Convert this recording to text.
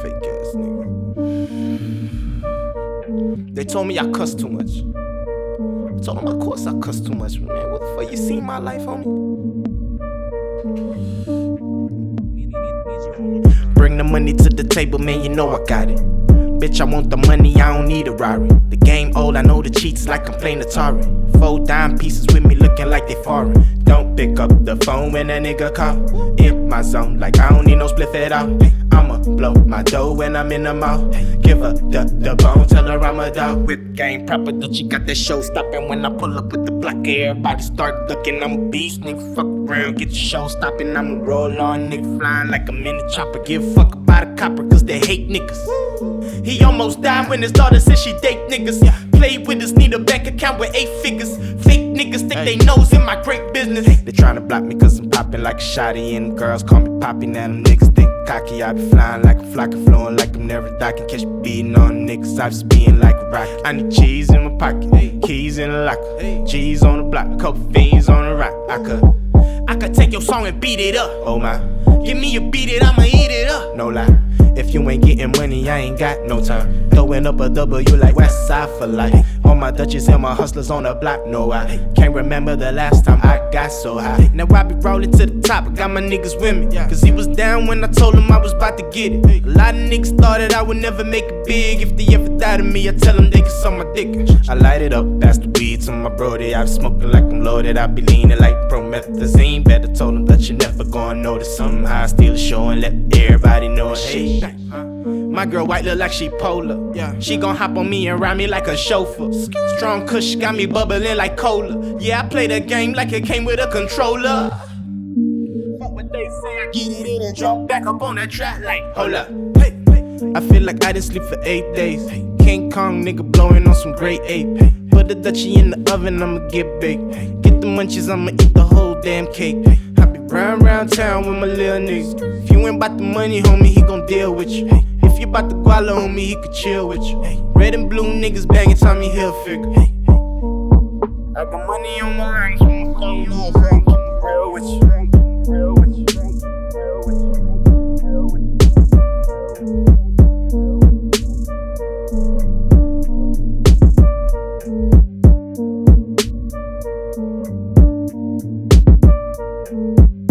Fake ass nigga. They told me I cuss too much. I told them, of course I cuss too much, man. What the fuck? You seen my life, homie? Bring the money to the table, man. You know I got it. Bitch, I want the money, I don't need a Rari. The game old, I know the cheats like I'm playing Atari. Four dime pieces with me looking like they foreign. Don't pick up the phone when a nigga call. In my zone, like I don't need no split at all. I'ma blow my dough when I'm in the mall. Give her the, the bone, tell her I'm a dog. Whip game proper, that she got that show stopping when I pull up with the block. Everybody start looking, I'm a beast, nigga. Fuck around, get your show stopping. I'ma roll on, nigga, flying like a mini chopper. Give fuck a copper, cause they hate niggas. He almost died when his daughter said she date niggas. Play with us, need a bank account with eight figures. Fake niggas think they knows in my great business. They tryna block me cause I'm popping like a shotty. And girls call me Poppy. Now them niggas think cocky. I be flying like a flock and flowing like I'm never docking. Catch me beating on niggas. I just being like a rock. I need cheese in my pocket, keys in the locker. G's on the block, couple fiends on the rock. I could. I could take your song and beat it up. Oh my. Give me a beat it, I'ma eat it up. No lie. If you ain't getting money, I ain't got no time. Throwing up a W like West Side for life. All my Dutches and my hustlers on the block. No, I can't remember the last time I got so high. Now I be rolling to the top, I got my niggas with me. Cause he was down when I told him I was about to get it. A lot of niggas thought that I would never make it big. If they ever to me, I tell them they can suck my dick. I light it up, that's the weed to my brody. I be smoking like I'm loaded, I be leaning like promethazine. Better told him that you never gonna notice. Somehow I steal the show and let everybody know. Hey, my girl white look like she polar. Yeah. She gon' hop on me and ride me like a chauffeur. Strong kush got me bubbling like cola. Yeah, I play the game like it came with a controller. Fuck what they say, I get it in and drop back up on that track like, hold up. Hey, hey. I feel like I didn't sleep for eight days. King Kong nigga blowing on some great ape. Put the Dutchie in the oven, I'ma get baked. Get the munchies, I'ma eat the whole damn cake. Round round town with my little niggas. If you ain't about the money, homie, he gon' deal with you. Hey, If you about the guala, homie, he could chill with you. Hey, Red and blue niggas banging Tommy Hilfiger. I got money on my line, so I'm real with you. Bye.